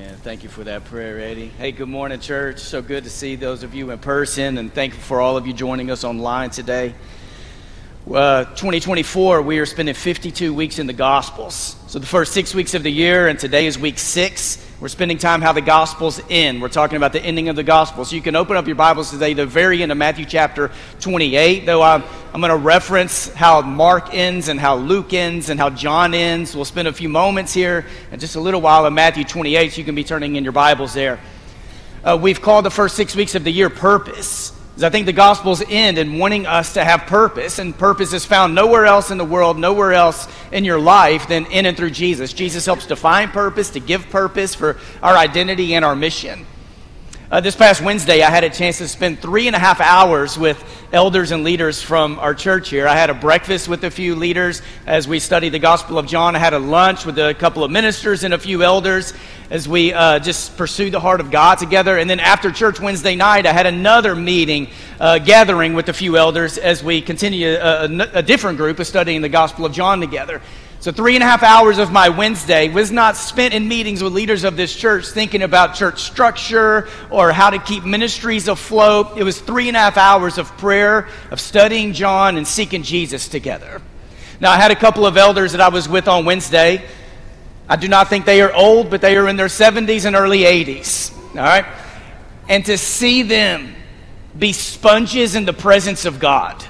Amen. Thank you for that prayer, Eddie. Hey, good morning, church. So good to see those of you in person, and thank you for all of you joining us online today. Uh, 2024, we are spending 52 weeks in the Gospels. So, the first six weeks of the year, and today is week six. We're spending time how the Gospels end. We're talking about the ending of the Gospel. So, you can open up your Bibles today, the very end of Matthew chapter 28, though I'm, I'm going to reference how Mark ends and how Luke ends and how John ends. We'll spend a few moments here and just a little while in Matthew 28, so you can be turning in your Bibles there. Uh, we've called the first six weeks of the year Purpose. I think the Gospels end in wanting us to have purpose, and purpose is found nowhere else in the world, nowhere else in your life than in and through Jesus. Jesus helps define purpose, to give purpose for our identity and our mission. Uh, this past Wednesday, I had a chance to spend three and a half hours with elders and leaders from our church here. I had a breakfast with a few leaders as we studied the Gospel of John. I had a lunch with a couple of ministers and a few elders as we uh, just pursued the heart of God together. And then after church Wednesday night, I had another meeting, uh, gathering with a few elders as we continue a, a, a different group of studying the Gospel of John together. So, three and a half hours of my Wednesday was not spent in meetings with leaders of this church thinking about church structure or how to keep ministries afloat. It was three and a half hours of prayer, of studying John, and seeking Jesus together. Now, I had a couple of elders that I was with on Wednesday. I do not think they are old, but they are in their 70s and early 80s. All right? And to see them be sponges in the presence of God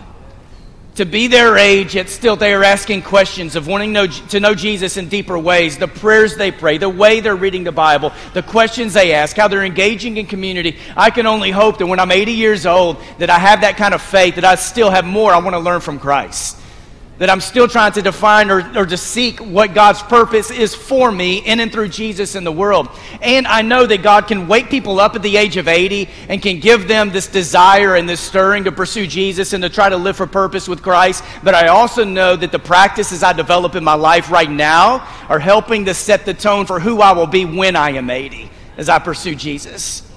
to be their age, yet still they are asking questions of wanting know, to know Jesus in deeper ways, the prayers they pray, the way they're reading the Bible, the questions they ask, how they're engaging in community. I can only hope that when I'm 80 years old, that I have that kind of faith, that I still have more I want to learn from Christ that I'm still trying to define or, or to seek what God's purpose is for me in and through Jesus in the world. And I know that God can wake people up at the age of 80 and can give them this desire and this stirring to pursue Jesus and to try to live for purpose with Christ. But I also know that the practices I develop in my life right now are helping to set the tone for who I will be when I am 80 as I pursue Jesus.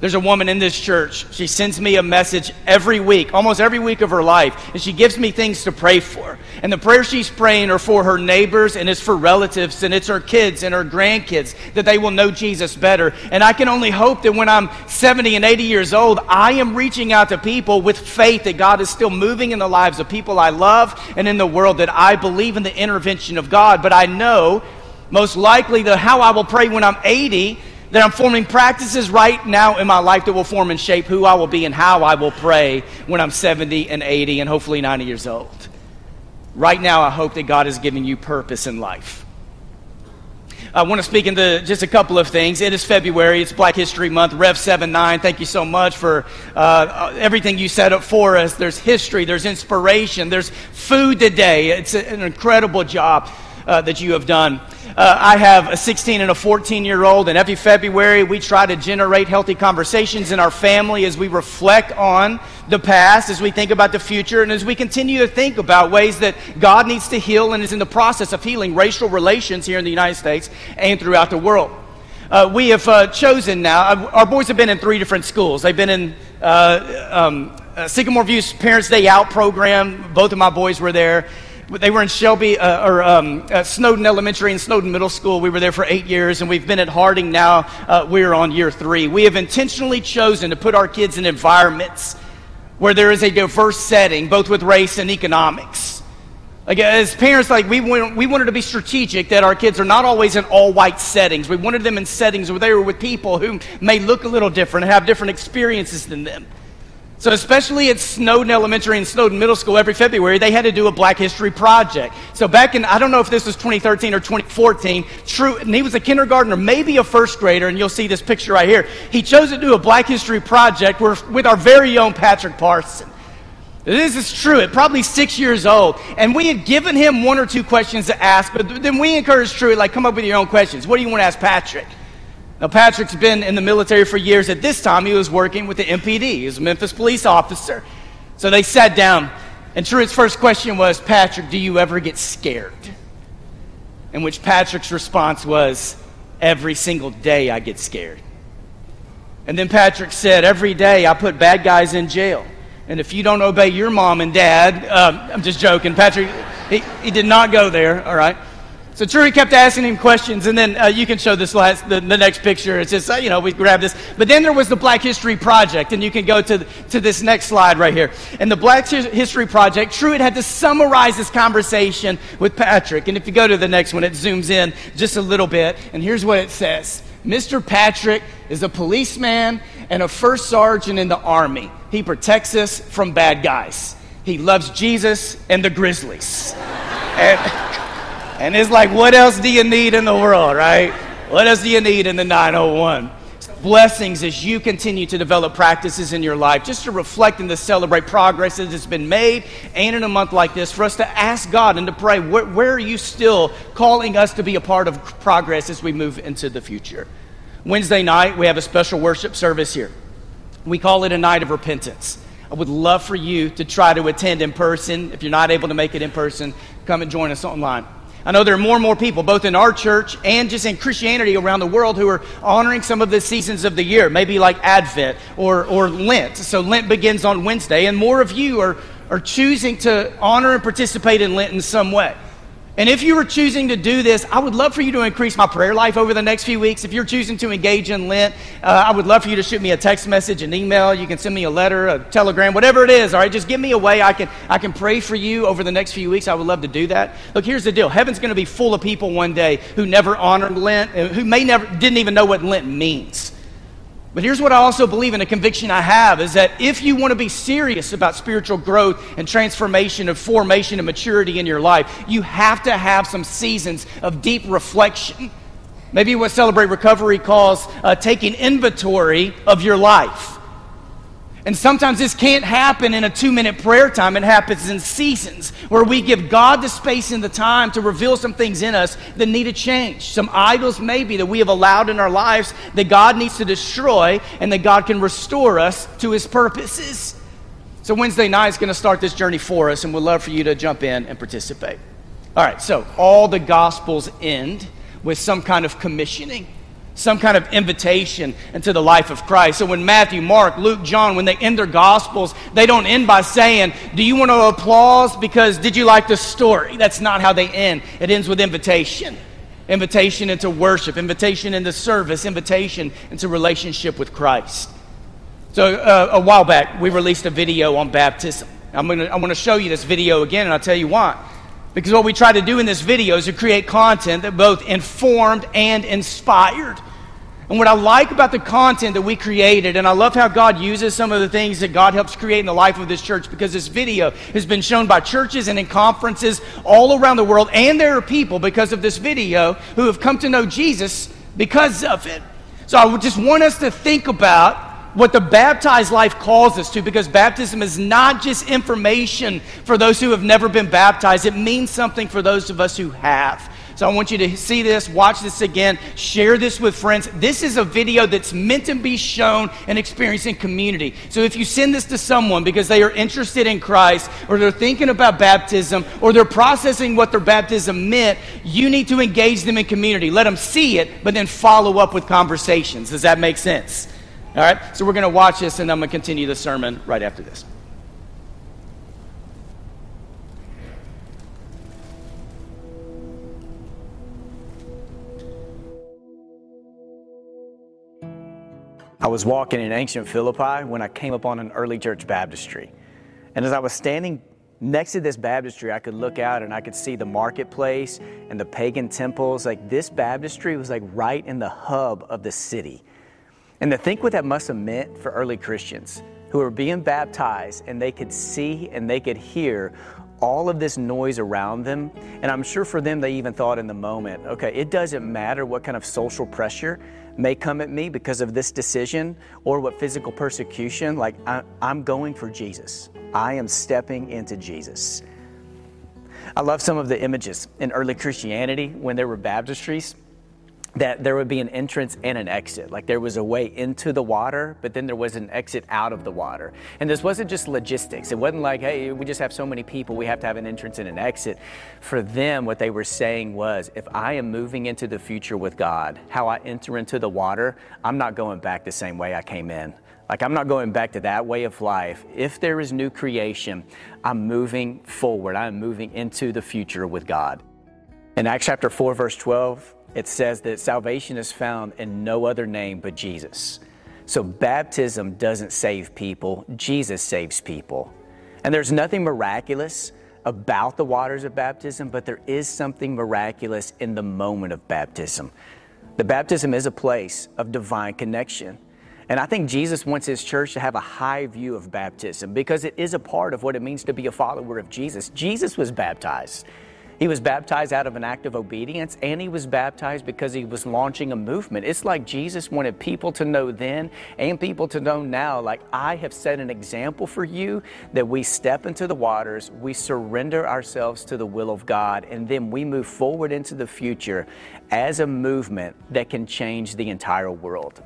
There's a woman in this church. She sends me a message every week, almost every week of her life, and she gives me things to pray for. And the prayers she's praying are for her neighbors and it's for relatives and it's her kids and her grandkids that they will know Jesus better. And I can only hope that when I'm 70 and 80 years old, I am reaching out to people with faith that God is still moving in the lives of people I love and in the world that I believe in the intervention of God. But I know most likely the how I will pray when I'm 80 that I'm forming practices right now in my life that will form and shape who I will be and how I will pray when I'm 70 and 80 and hopefully 90 years old. Right now, I hope that God is giving you purpose in life. I want to speak into just a couple of things. It is February. It's Black History Month. Rev 7 9. Thank you so much for uh, everything you set up for us. There's history, there's inspiration, there's food today. It's an incredible job uh, that you have done. Uh, I have a 16 and a 14 year old, and every February we try to generate healthy conversations in our family as we reflect on the past, as we think about the future, and as we continue to think about ways that God needs to heal and is in the process of healing racial relations here in the United States and throughout the world. Uh, we have uh, chosen now, uh, our boys have been in three different schools. They've been in uh, um, Sycamore View's Parents Day Out program. Both of my boys were there. They were in Shelby uh, or um, Snowden Elementary and Snowden Middle School. We were there for eight years, and we've been at Harding now. Uh, we're on year three. We have intentionally chosen to put our kids in environments where there is a diverse setting, both with race and economics. Like as parents, like we, we wanted to be strategic that our kids are not always in all white settings. We wanted them in settings where they were with people who may look a little different and have different experiences than them. So, especially at Snowden Elementary and Snowden Middle School, every February, they had to do a Black History Project. So, back in, I don't know if this was 2013 or 2014, True, and he was a kindergartner, maybe a first grader, and you'll see this picture right here. He chose to do a Black History Project with our very own Patrick Parson. This is true. At probably six years old. And we had given him one or two questions to ask, but then we encouraged Truett, like, come up with your own questions. What do you want to ask Patrick? Now, Patrick's been in the military for years. At this time, he was working with the MPD. He was a Memphis police officer. So they sat down, and Truett's first question was, Patrick, do you ever get scared? In which Patrick's response was, Every single day I get scared. And then Patrick said, Every day I put bad guys in jail. And if you don't obey your mom and dad, uh, I'm just joking. Patrick, he, he did not go there, all right? So Truett kept asking him questions, and then uh, you can show this last, the, the next picture. It's just, uh, you know, we grabbed this. But then there was the Black History Project, and you can go to, to this next slide right here. And the Black History Project, Truett had to summarize this conversation with Patrick. And if you go to the next one, it zooms in just a little bit, and here's what it says. Mr. Patrick is a policeman and a first sergeant in the Army. He protects us from bad guys. He loves Jesus and the Grizzlies. and, and it's like, what else do you need in the world, right? What else do you need in the 901? Blessings as you continue to develop practices in your life, just to reflect and to celebrate progress that has been made, and in a month like this, for us to ask God and to pray, where, where are you still calling us to be a part of progress as we move into the future? Wednesday night, we have a special worship service here. We call it a night of repentance. I would love for you to try to attend in person. If you're not able to make it in person, come and join us online. I know there are more and more people, both in our church and just in Christianity around the world, who are honoring some of the seasons of the year, maybe like Advent or, or Lent. So Lent begins on Wednesday, and more of you are, are choosing to honor and participate in Lent in some way. And if you were choosing to do this, I would love for you to increase my prayer life over the next few weeks. If you're choosing to engage in Lent, uh, I would love for you to shoot me a text message, an email. You can send me a letter, a telegram, whatever it is. All right, just give me a way I can I can pray for you over the next few weeks. I would love to do that. Look, here's the deal: Heaven's going to be full of people one day who never honored Lent, and who may never didn't even know what Lent means. But here's what I also believe in a conviction I have is that if you want to be serious about spiritual growth and transformation and formation and maturity in your life, you have to have some seasons of deep reflection. Maybe what Celebrate Recovery calls uh, taking inventory of your life. And sometimes this can't happen in a two minute prayer time. It happens in seasons where we give God the space and the time to reveal some things in us that need to change. Some idols, maybe, that we have allowed in our lives that God needs to destroy and that God can restore us to his purposes. So, Wednesday night is going to start this journey for us, and we'd love for you to jump in and participate. All right, so all the Gospels end with some kind of commissioning some kind of invitation into the life of Christ. So when Matthew, Mark, Luke, John, when they end their gospels, they don't end by saying, Do you want to applause because did you like the story? That's not how they end. It ends with invitation. Invitation into worship, invitation into service, invitation into relationship with Christ. So uh, a while back, we released a video on baptism. I'm to I'm going to show you this video again, and I'll tell you why. Because what we try to do in this video is to create content that both informed and inspired. And what I like about the content that we created, and I love how God uses some of the things that God helps create in the life of this church, because this video has been shown by churches and in conferences all around the world. And there are people, because of this video, who have come to know Jesus because of it. So I would just want us to think about what the baptized life calls us to because baptism is not just information for those who have never been baptized, it means something for those of us who have. So I want you to see this, watch this again, share this with friends. This is a video that's meant to be shown and experienced in community. So if you send this to someone because they are interested in Christ or they're thinking about baptism or they're processing what their baptism meant, you need to engage them in community. Let them see it, but then follow up with conversations. Does that make sense? All right, so we're going to watch this and I'm going to continue the sermon right after this. I was walking in ancient Philippi when I came upon an early church baptistry. And as I was standing next to this baptistry, I could look out and I could see the marketplace and the pagan temples. Like this baptistry was like right in the hub of the city. And to think what that must have meant for early Christians who were being baptized and they could see and they could hear all of this noise around them. And I'm sure for them, they even thought in the moment, okay, it doesn't matter what kind of social pressure may come at me because of this decision or what physical persecution, like I, am going for Jesus. I am stepping into Jesus. I love some of the images in early Christianity when there were baptistries that there would be an entrance and an exit. Like there was a way into the water, but then there was an exit out of the water. And this wasn't just logistics. It wasn't like, hey, we just have so many people, we have to have an entrance and an exit. For them, what they were saying was, if I am moving into the future with God, how I enter into the water, I'm not going back the same way I came in. Like, I'm not going back to that way of life. If there is new creation, I'm moving forward. I'm moving into the future with God. In Acts chapter 4, verse 12, it says that salvation is found in no other name but Jesus. So baptism doesn't save people, Jesus saves people. And there's nothing miraculous about the waters of baptism, but there is something miraculous in the moment of baptism. The baptism is a place of divine connection. And I think Jesus wants his church to have a high view of baptism because it is a part of what it means to be a follower of Jesus. Jesus was baptized. He was baptized out of an act of obedience, and he was baptized because he was launching a movement. It's like Jesus wanted people to know then and people to know now, like, I have set an example for you that we step into the waters, we surrender ourselves to the will of God, and then we move forward into the future as a movement that can change the entire world.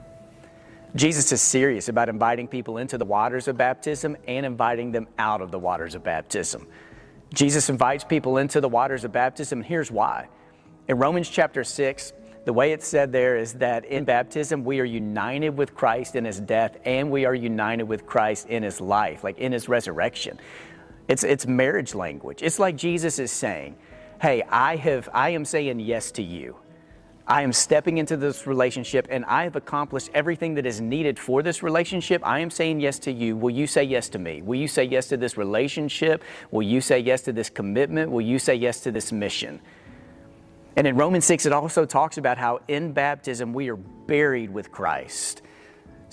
Jesus is serious about inviting people into the waters of baptism and inviting them out of the waters of baptism. Jesus invites people into the waters of baptism, and here's why. In Romans chapter 6, the way it's said there is that in baptism, we are united with Christ in his death, and we are united with Christ in his life, like in his resurrection. It's, it's marriage language. It's like Jesus is saying, Hey, I, have, I am saying yes to you. I am stepping into this relationship and I have accomplished everything that is needed for this relationship. I am saying yes to you. Will you say yes to me? Will you say yes to this relationship? Will you say yes to this commitment? Will you say yes to this mission? And in Romans 6, it also talks about how in baptism we are buried with Christ.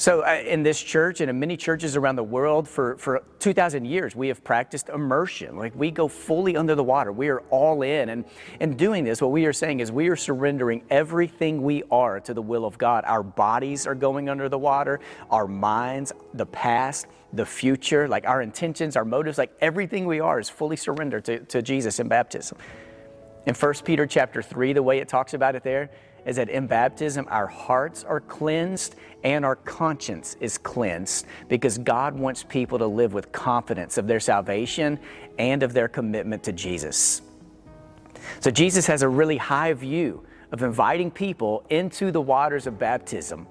So, uh, in this church and in many churches around the world for, for 2,000 years, we have practiced immersion. Like we go fully under the water. We are all in. And in doing this, what we are saying is we are surrendering everything we are to the will of God. Our bodies are going under the water, our minds, the past, the future, like our intentions, our motives, like everything we are is fully surrendered to, to Jesus in baptism. In 1 Peter chapter 3, the way it talks about it there, is that in baptism, our hearts are cleansed and our conscience is cleansed because God wants people to live with confidence of their salvation and of their commitment to Jesus. So, Jesus has a really high view of inviting people into the waters of baptism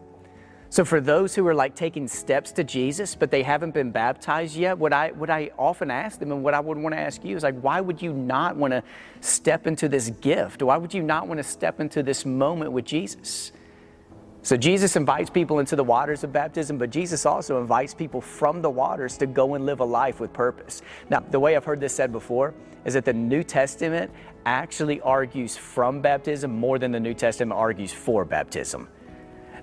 so for those who are like taking steps to Jesus, but they haven't been baptized yet, what I what I often ask them and what I would want to ask you is like, why would you not want to step into this gift? Why would you not want to step into this moment with Jesus? So Jesus invites people into the waters of baptism, but Jesus also invites people from the waters to go and live a life with purpose. Now, the way I've heard this said before is that the New Testament actually argues from baptism more than the New Testament argues for baptism.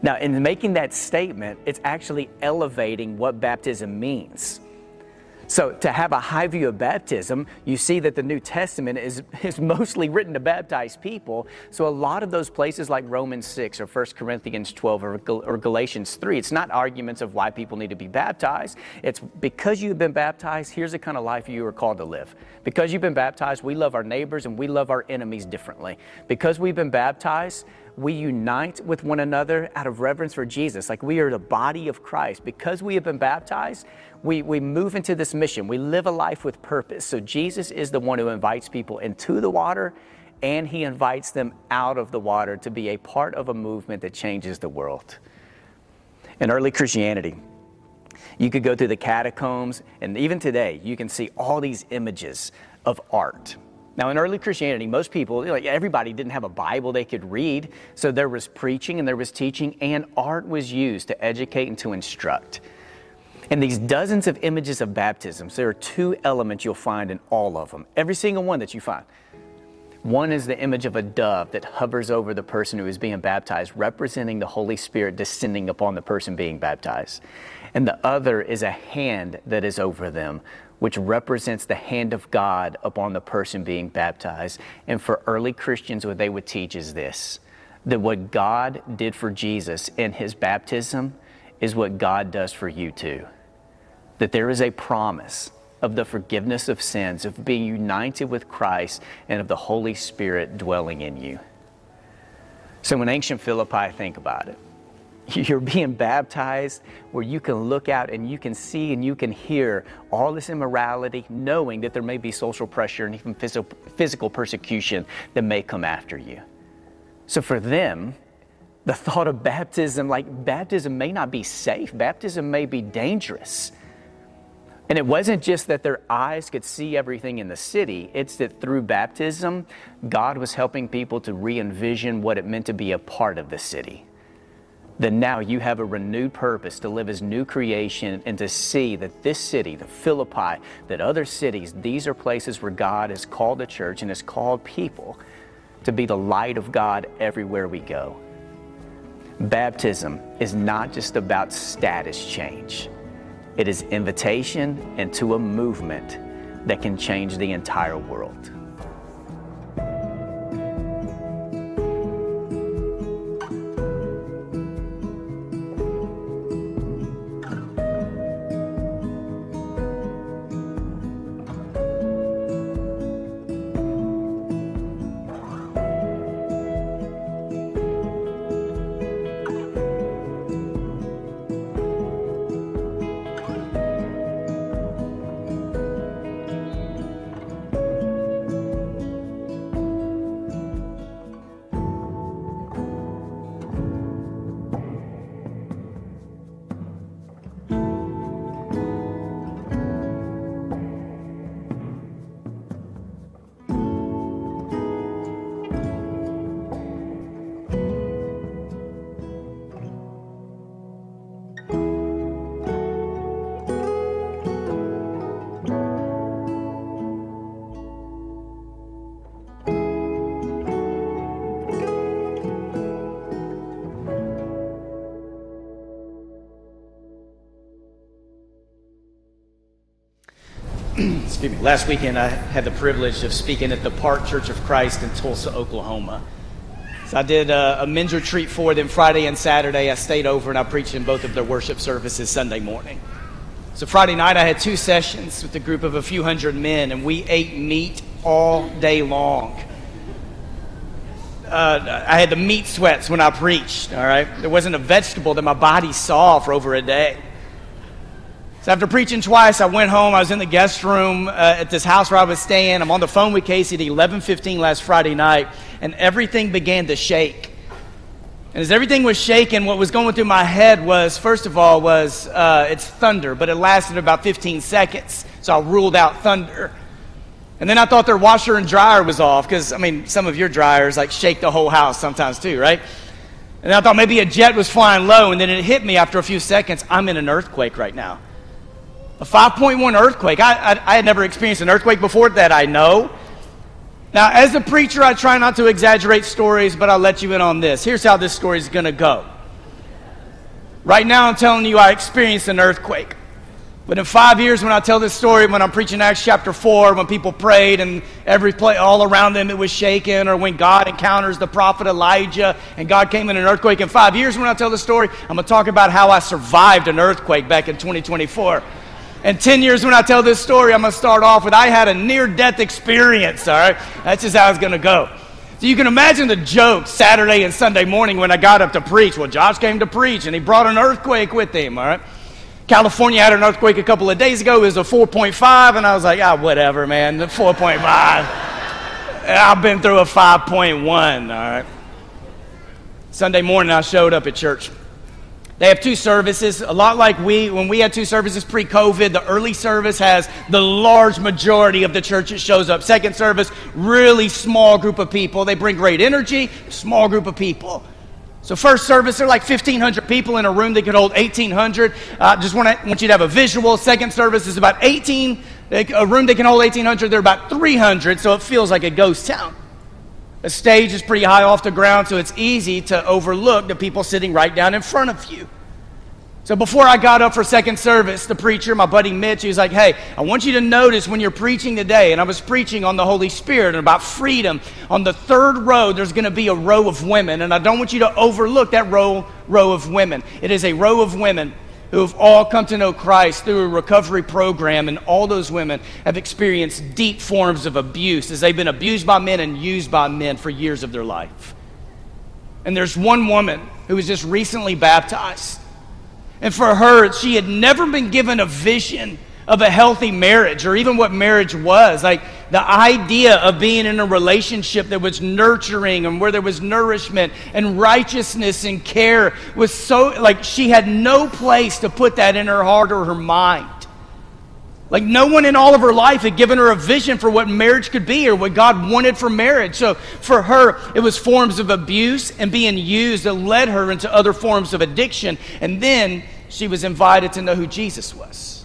Now, in making that statement, it's actually elevating what baptism means. So, to have a high view of baptism, you see that the New Testament is, is mostly written to baptize people. So, a lot of those places like Romans 6 or 1 Corinthians 12 or, or Galatians 3, it's not arguments of why people need to be baptized. It's because you've been baptized, here's the kind of life you are called to live. Because you've been baptized, we love our neighbors and we love our enemies differently. Because we've been baptized, we unite with one another out of reverence for Jesus. Like we are the body of Christ. Because we have been baptized, we, we move into this mission. We live a life with purpose. So Jesus is the one who invites people into the water and he invites them out of the water to be a part of a movement that changes the world. In early Christianity, you could go through the catacombs, and even today, you can see all these images of art now, in early Christianity, most people, like everybody, didn't have a Bible they could read. So there was preaching and there was teaching, and art was used to educate and to instruct. In these dozens of images of baptisms, there are two elements you'll find in all of them, every single one that you find. One is the image of a dove that hovers over the person who is being baptized, representing the Holy Spirit descending upon the person being baptized. And the other is a hand that is over them, which represents the hand of God upon the person being baptized. And for early Christians, what they would teach is this that what God did for Jesus in his baptism is what God does for you too. That there is a promise of the forgiveness of sins, of being united with Christ, and of the Holy Spirit dwelling in you. So, in ancient Philippi, think about it. You're being baptized where you can look out and you can see and you can hear all this immorality, knowing that there may be social pressure and even physical persecution that may come after you. So for them, the thought of baptism, like baptism may not be safe, baptism may be dangerous. And it wasn't just that their eyes could see everything in the city, it's that through baptism, God was helping people to re envision what it meant to be a part of the city. Then now you have a renewed purpose to live as new creation and to see that this city, the Philippi, that other cities, these are places where God has called the church and has called people to be the light of God everywhere we go. Baptism is not just about status change. It is invitation into a movement that can change the entire world. Excuse me, last weekend I had the privilege of speaking at the Park Church of Christ in Tulsa, Oklahoma. So I did a, a men's retreat for them Friday and Saturday. I stayed over and I preached in both of their worship services Sunday morning. So Friday night I had two sessions with a group of a few hundred men, and we ate meat all day long. Uh, I had the meat sweats when I preached, all right? There wasn't a vegetable that my body saw for over a day. So after preaching twice, I went home. I was in the guest room uh, at this house where I was staying. I'm on the phone with Casey at 11:15 last Friday night, and everything began to shake. And as everything was shaking, what was going through my head was, first of all, was uh, it's thunder, but it lasted about 15 seconds, so I ruled out thunder. And then I thought their washer and dryer was off, because I mean, some of your dryers like shake the whole house sometimes too, right? And I thought maybe a jet was flying low, and then it hit me after a few seconds. I'm in an earthquake right now. A 5.1 earthquake. I, I, I, had never experienced an earthquake before that I know. Now, as a preacher, I try not to exaggerate stories, but I'll let you in on this. Here's how this story is going to go. Right now, I'm telling you, I experienced an earthquake. But in five years, when I tell this story, when I'm preaching Acts chapter 4, when people prayed and every place, all around them it was shaken, or when God encounters the prophet Elijah and God came in an earthquake, in five years, when I tell the story, I'm going to talk about how I survived an earthquake back in 2024. And 10 years when I tell this story, I'm going to start off with I had a near death experience, all right? That's just how it's going to go. So you can imagine the joke Saturday and Sunday morning when I got up to preach. Well, Josh came to preach and he brought an earthquake with him, all right? California had an earthquake a couple of days ago. It was a 4.5, and I was like, ah, whatever, man, the 4.5. I've been through a 5.1, all right? Sunday morning, I showed up at church. They have two services, a lot like we, when we had two services pre COVID. The early service has the large majority of the church that shows up. Second service, really small group of people. They bring great energy, small group of people. So, first service, they're like 1,500 people in a room that could hold 1,800. Uh, just want, to, want you to have a visual. Second service is about 18, a room that can hold 1,800. They're about 300, so it feels like a ghost town. The stage is pretty high off the ground, so it's easy to overlook the people sitting right down in front of you. So before I got up for second service, the preacher, my buddy Mitch, he was like, Hey, I want you to notice when you're preaching today, and I was preaching on the Holy Spirit and about freedom. On the third row, there's going to be a row of women, and I don't want you to overlook that row, row of women. It is a row of women who have all come to know Christ through a recovery program, and all those women have experienced deep forms of abuse as they've been abused by men and used by men for years of their life. And there's one woman who was just recently baptized. And for her, she had never been given a vision of a healthy marriage or even what marriage was. Like the idea of being in a relationship that was nurturing and where there was nourishment and righteousness and care was so, like, she had no place to put that in her heart or her mind. Like, no one in all of her life had given her a vision for what marriage could be or what God wanted for marriage. So, for her, it was forms of abuse and being used that led her into other forms of addiction. And then she was invited to know who Jesus was.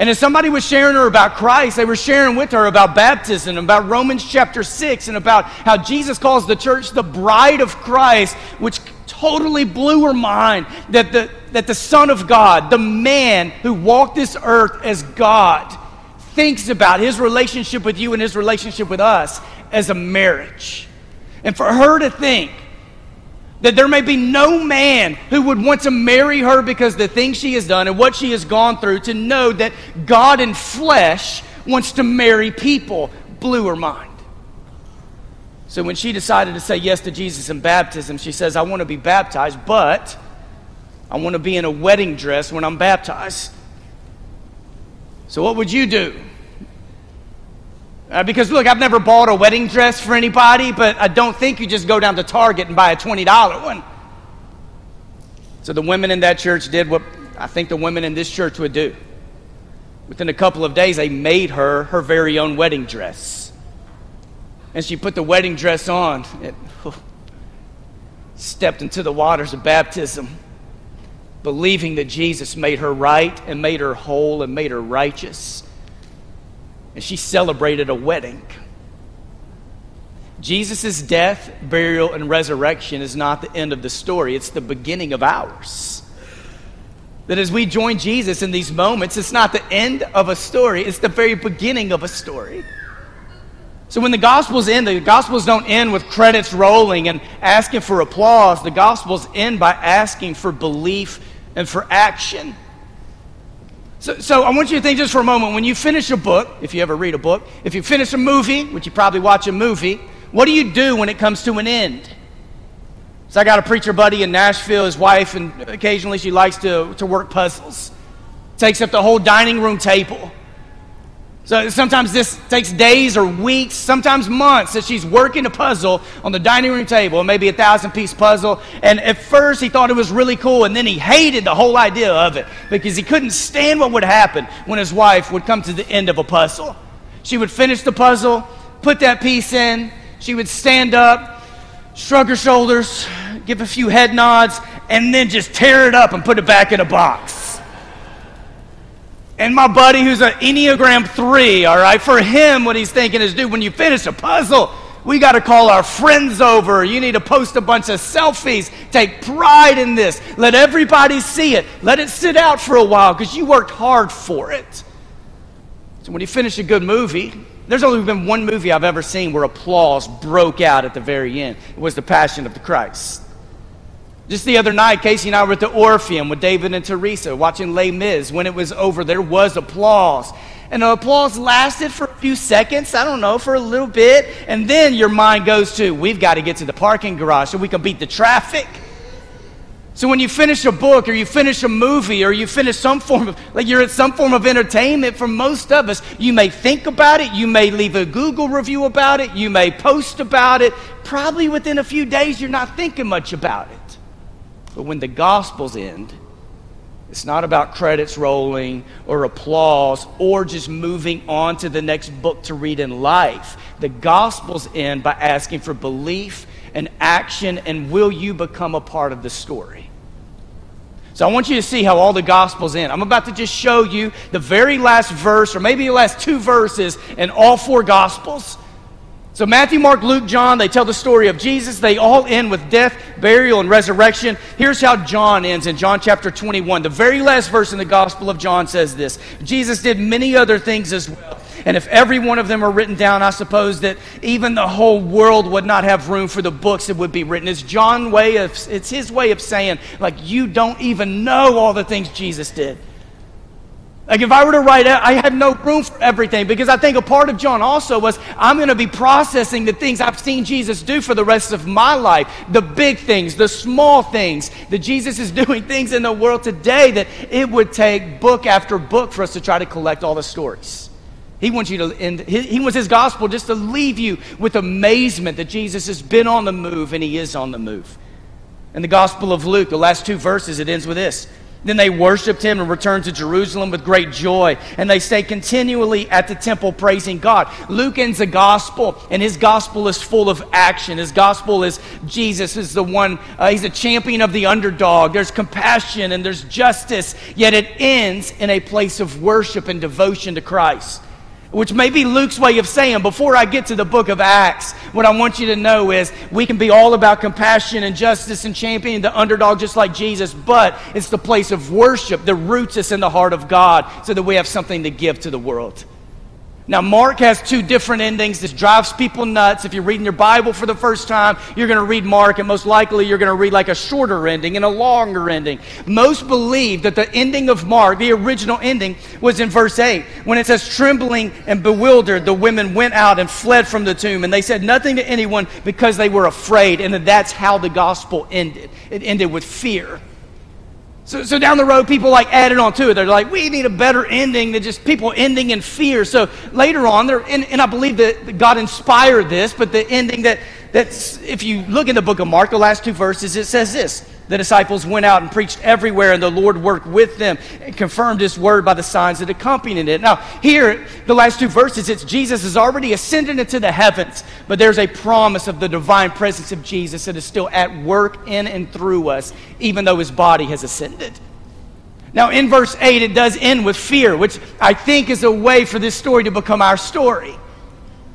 And as somebody was sharing her about Christ, they were sharing with her about baptism, about Romans chapter 6, and about how Jesus calls the church the bride of Christ, which totally blew her mind that the, that the Son of God, the man who walked this earth as God, thinks about his relationship with you and his relationship with us as a marriage. And for her to think that there may be no man who would want to marry her because the things she has done and what she has gone through, to know that God in flesh wants to marry people, blew her mind. So when she decided to say yes to Jesus in baptism, she says, I want to be baptized, but I want to be in a wedding dress when I'm baptized. So what would you do? Uh, because look, I've never bought a wedding dress for anybody, but I don't think you just go down to Target and buy a $20 one. So the women in that church did what I think the women in this church would do. Within a couple of days, they made her her very own wedding dress. And she put the wedding dress on and oh, stepped into the waters of baptism, believing that Jesus made her right and made her whole and made her righteous. And she celebrated a wedding. Jesus' death, burial, and resurrection is not the end of the story, it's the beginning of ours. That as we join Jesus in these moments, it's not the end of a story, it's the very beginning of a story. So when the Gospels end, the Gospels don't end with credits rolling and asking for applause. The Gospels end by asking for belief and for action. So, so I want you to think just for a moment when you finish a book, if you ever read a book, if you finish a movie, which you probably watch a movie, what do you do when it comes to an end? So I got a preacher buddy in Nashville, his wife, and occasionally she likes to, to work puzzles. Takes up the whole dining room table. So sometimes this takes days or weeks, sometimes months that she's working a puzzle on the dining room table, maybe a thousand piece puzzle. And at first he thought it was really cool, and then he hated the whole idea of it because he couldn't stand what would happen when his wife would come to the end of a puzzle. She would finish the puzzle, put that piece in, she would stand up, shrug her shoulders, give a few head nods, and then just tear it up and put it back in a box. And my buddy who's an Enneagram 3, all right, for him, what he's thinking is, dude, when you finish a puzzle, we got to call our friends over. You need to post a bunch of selfies. Take pride in this. Let everybody see it. Let it sit out for a while because you worked hard for it. So when you finish a good movie, there's only been one movie I've ever seen where applause broke out at the very end. It was The Passion of the Christ. Just the other night, Casey and I were at the Orpheum with David and Teresa watching Les Mis. When it was over, there was applause. And the applause lasted for a few seconds, I don't know, for a little bit. And then your mind goes to, we've got to get to the parking garage so we can beat the traffic. So when you finish a book or you finish a movie or you finish some form of, like you're at some form of entertainment, for most of us, you may think about it, you may leave a Google review about it, you may post about it. Probably within a few days, you're not thinking much about it. But when the Gospels end, it's not about credits rolling or applause or just moving on to the next book to read in life. The Gospels end by asking for belief and action, and will you become a part of the story? So I want you to see how all the Gospels end. I'm about to just show you the very last verse, or maybe the last two verses in all four Gospels. So, Matthew, Mark, Luke, John, they tell the story of Jesus. They all end with death, burial, and resurrection. Here's how John ends in John chapter 21. The very last verse in the Gospel of John says this Jesus did many other things as well. And if every one of them were written down, I suppose that even the whole world would not have room for the books that would be written. It's John's way of, it's his way of saying, like, you don't even know all the things Jesus did. Like if I were to write I had no room for everything because I think a part of John also was I'm going to be processing the things I've seen Jesus do for the rest of my life. The big things, the small things, that Jesus is doing things in the world today that it would take book after book for us to try to collect all the stories. He wants you to end, he wants his gospel just to leave you with amazement that Jesus has been on the move and he is on the move. In the Gospel of Luke, the last two verses, it ends with this. Then they worshiped him and returned to Jerusalem with great joy. And they stay continually at the temple praising God. Luke ends the gospel, and his gospel is full of action. His gospel is Jesus is the one, uh, he's a champion of the underdog. There's compassion and there's justice, yet it ends in a place of worship and devotion to Christ which may be Luke's way of saying, before I get to the book of Acts, what I want you to know is we can be all about compassion and justice and championing the underdog just like Jesus, but it's the place of worship that roots us in the heart of God so that we have something to give to the world. Now, Mark has two different endings. This drives people nuts. If you're reading your Bible for the first time, you're going to read Mark, and most likely you're going to read like a shorter ending and a longer ending. Most believe that the ending of Mark, the original ending, was in verse 8, when it says, Trembling and bewildered, the women went out and fled from the tomb, and they said nothing to anyone because they were afraid. And that's how the gospel ended. It ended with fear. So, so down the road, people like added on to it. They're like, we need a better ending than just people ending in fear. So later on, there, and, and I believe that God inspired this, but the ending that, that's, if you look in the book of Mark, the last two verses, it says this the disciples went out and preached everywhere, and the Lord worked with them and confirmed his word by the signs that accompanied it. Now, here, the last two verses, it's Jesus has already ascended into the heavens, but there's a promise of the divine presence of Jesus that is still at work in and through us, even though his body has ascended. Now, in verse 8, it does end with fear, which I think is a way for this story to become our story.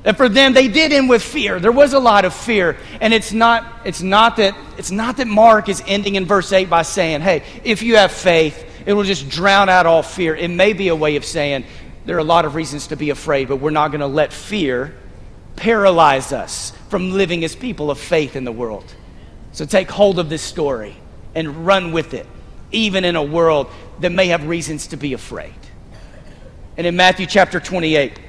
And for them, they did end with fear. There was a lot of fear. And it's not, it's not that it's not that Mark is ending in verse 8 by saying, hey, if you have faith, it will just drown out all fear. It may be a way of saying there are a lot of reasons to be afraid, but we're not going to let fear paralyze us from living as people of faith in the world. So take hold of this story and run with it, even in a world that may have reasons to be afraid. And in Matthew chapter 28,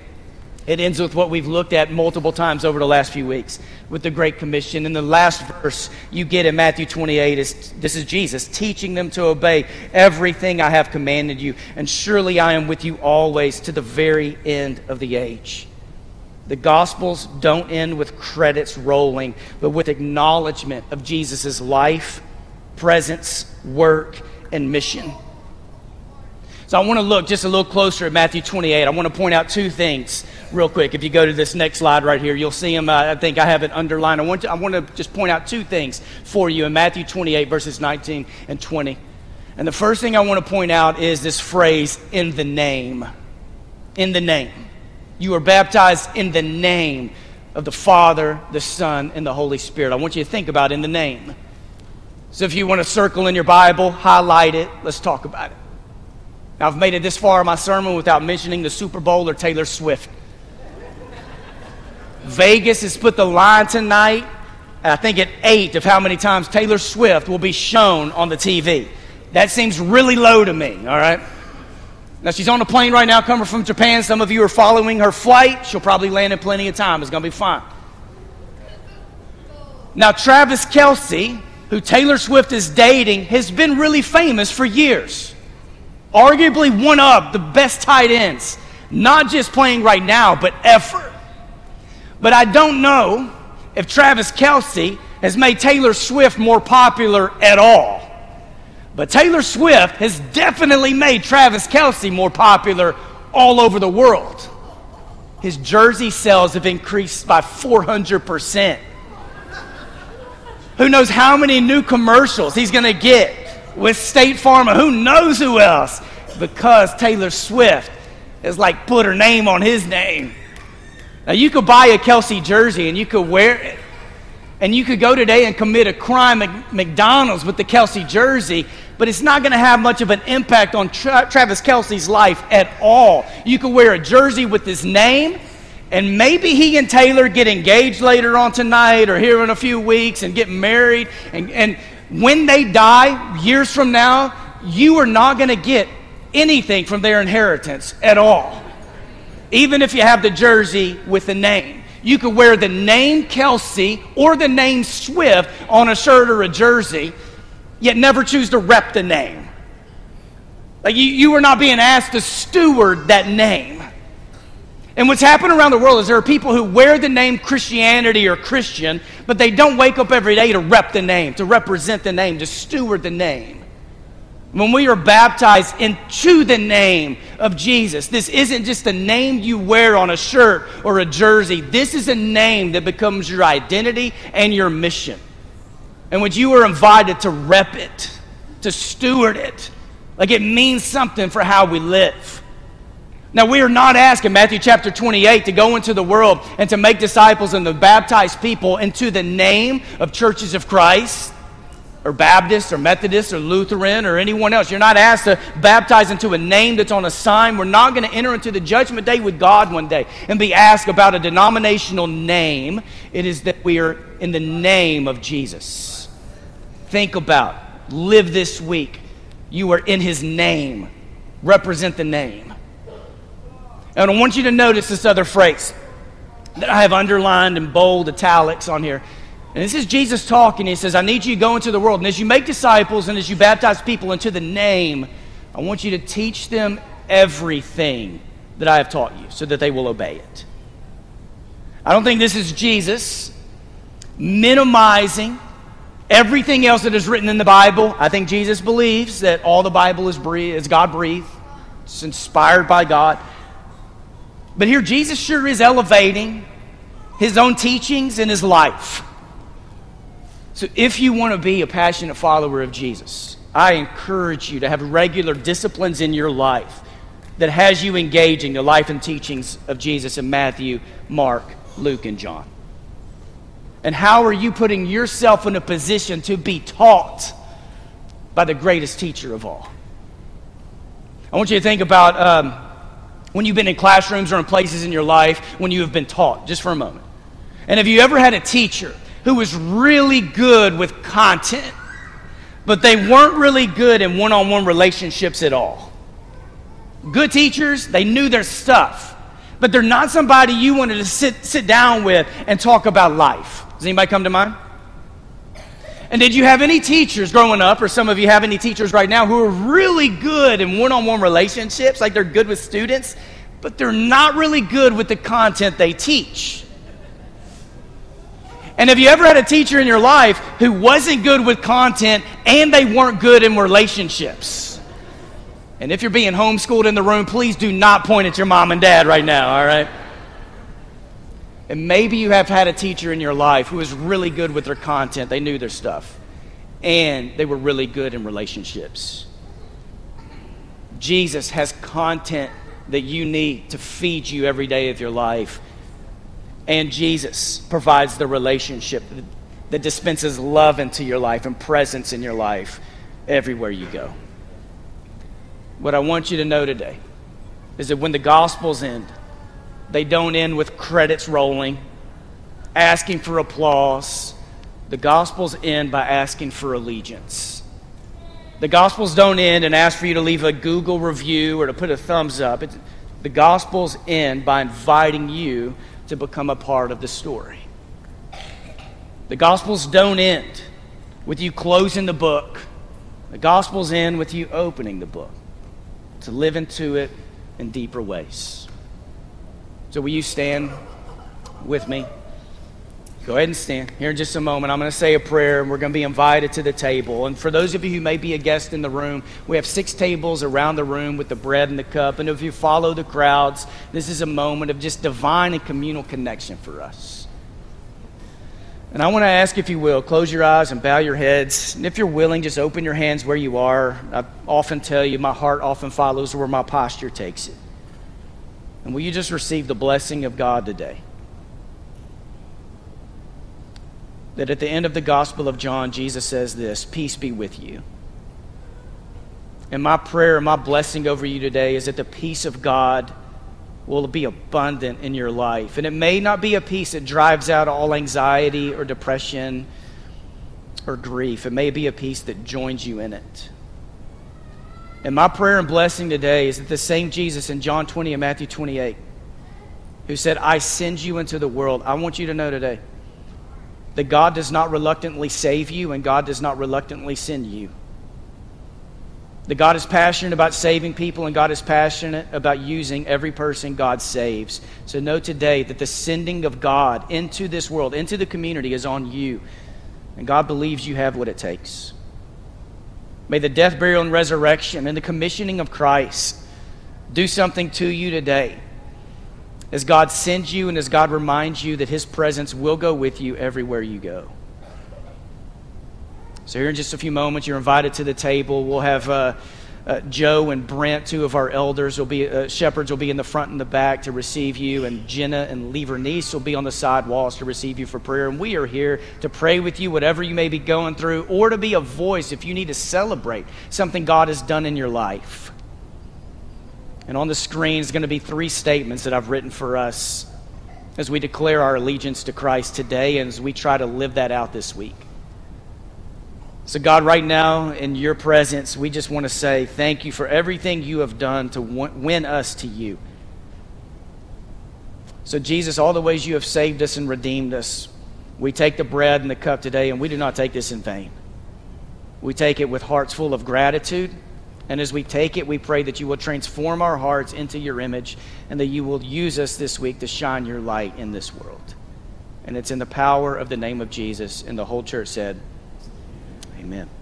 it ends with what we've looked at multiple times over the last few weeks with the Great Commission. And the last verse you get in Matthew 28 is this is Jesus teaching them to obey everything I have commanded you. And surely I am with you always to the very end of the age. The Gospels don't end with credits rolling, but with acknowledgement of Jesus' life, presence, work, and mission. So I want to look just a little closer at Matthew 28. I want to point out two things real quick. If you go to this next slide right here, you'll see them. I think I have it underlined. I want, to, I want to just point out two things for you in Matthew 28, verses 19 and 20. And the first thing I want to point out is this phrase, in the name. In the name. You are baptized in the name of the Father, the Son, and the Holy Spirit. I want you to think about in the name. So if you want to circle in your Bible, highlight it, let's talk about it. Now, I've made it this far in my sermon without mentioning the Super Bowl or Taylor Swift. Vegas has put the line tonight, I think at eight, of how many times Taylor Swift will be shown on the TV. That seems really low to me, all right? Now, she's on a plane right now coming from Japan. Some of you are following her flight. She'll probably land in plenty of time. It's going to be fine. Now, Travis Kelce, who Taylor Swift is dating, has been really famous for years arguably one of the best tight ends, not just playing right now, but ever. But I don't know if Travis Kelce has made Taylor Swift more popular at all. But Taylor Swift has definitely made Travis Kelce more popular all over the world. His jersey sales have increased by 400%. Who knows how many new commercials he's going to get with State Farm, who knows who else, because Taylor Swift has like put her name on his name. Now you could buy a Kelce jersey and you could wear it, and you could go today and commit a crime at McDonald's with the Kelce jersey, but it's not going to have much of an impact on Tra- Travis Kelce's life at all. You could wear a jersey with his name. And maybe he and Taylor get engaged later on tonight or here in a few weeks and get married. And, and when they die, years from now, you are not going to get anything from their inheritance at all. Even if you have the jersey with the name. You could wear the name Kelce or the name Swift on a shirt or a jersey, yet never choose to rep the name. Like you, you are not being asked to steward that name. And what's happened around the world is there are people who wear the name Christianity or Christian, but they don't wake up every day to rep the name, to represent the name, to steward the name. When we are baptized into the name of Jesus, this isn't just a name you wear on a shirt or a jersey. This is a name that becomes your identity and your mission. And when you are invited to rep it, to steward it, like it means something for how we live. Now, we are not asking Matthew chapter 28 to go into the world and to make disciples and to baptize people into the name of churches of Christ or Baptist or Methodist or Lutheran or anyone else. You're not asked to baptize into a name that's on a sign. We're not going to enter into the judgment day with God one day and be asked about a denominational name. It is that we are in the name of Jesus. Think about, live this week. You are in his name. Represent the name. And I want you to notice this other phrase that I have underlined in bold italics on here. And this is Jesus talking. He says, I need you to go into the world. And as you make disciples and as you baptize people into the name, I want you to teach them everything that I have taught you so that they will obey it. I don't think this is Jesus minimizing everything else that is written in the Bible. I think Jesus believes that all the Bible is, breathed, is God breathed, it's inspired by God. But here, Jesus sure is elevating his own teachings and his life. So, if you want to be a passionate follower of Jesus, I encourage you to have regular disciplines in your life that has you engaging the life and teachings of Jesus in Matthew, Mark, Luke, and John. And how are you putting yourself in a position to be taught by the greatest teacher of all? I want you to think about. Um, when you've been in classrooms or in places in your life when you have been taught, just for a moment. And have you ever had a teacher who was really good with content, but they weren't really good in one on one relationships at all? Good teachers, they knew their stuff, but they're not somebody you wanted to sit, sit down with and talk about life. Does anybody come to mind? And did you have any teachers growing up, or some of you have any teachers right now, who are really good in one on one relationships, like they're good with students, but they're not really good with the content they teach? And have you ever had a teacher in your life who wasn't good with content and they weren't good in relationships? And if you're being homeschooled in the room, please do not point at your mom and dad right now, all right? And maybe you have had a teacher in your life who was really good with their content, they knew their stuff, and they were really good in relationships. Jesus has content that you need to feed you every day of your life. And Jesus provides the relationship that dispenses love into your life and presence in your life everywhere you go. What I want you to know today is that when the Gospels end, they don't end with credits rolling, asking for applause. The Gospels end by asking for allegiance. The Gospels don't end and ask for you to leave a Google review or to put a thumbs up. It's, the Gospels end by inviting you to become a part of the story. The Gospels don't end with you closing the book. The Gospels end with you opening the book to live into it in deeper ways. So, will you stand with me? Go ahead and stand. Here in just a moment, I'm going to say a prayer and we're going to be invited to the table. And for those of you who may be a guest in the room, we have six tables around the room with the bread and the cup. And if you follow the crowds, this is a moment of just divine and communal connection for us. And I want to ask, if you will, close your eyes and bow your heads. And if you're willing, just open your hands where you are. I often tell you, my heart often follows where my posture takes it. And will you just receive the blessing of God today? That at the end of the Gospel of John, Jesus says this Peace be with you. And my prayer, and my blessing over you today is that the peace of God will be abundant in your life. And it may not be a peace that drives out all anxiety or depression or grief, it may be a peace that joins you in it. And my prayer and blessing today is that the same Jesus in John 20 and Matthew 28, who said, I send you into the world, I want you to know today that God does not reluctantly save you and God does not reluctantly send you. That God is passionate about saving people and God is passionate about using every person God saves. So know today that the sending of God into this world, into the community, is on you. And God believes you have what it takes. May the death, burial, and resurrection and the commissioning of Christ do something to you today. As God sends you and as God reminds you that His presence will go with you everywhere you go. So, here in just a few moments, you're invited to the table. We'll have. Uh, uh, Joe and Brent, two of our elders, will be uh, shepherds, will be in the front and the back to receive you, and Jenna and Lee Vernice will be on the side walls to receive you for prayer. And we are here to pray with you, whatever you may be going through, or to be a voice if you need to celebrate something God has done in your life. And on the screen is going to be three statements that I've written for us as we declare our allegiance to Christ today and as we try to live that out this week. So, God, right now in your presence, we just want to say thank you for everything you have done to win us to you. So, Jesus, all the ways you have saved us and redeemed us, we take the bread and the cup today, and we do not take this in vain. We take it with hearts full of gratitude. And as we take it, we pray that you will transform our hearts into your image and that you will use us this week to shine your light in this world. And it's in the power of the name of Jesus. And the whole church said, Amen.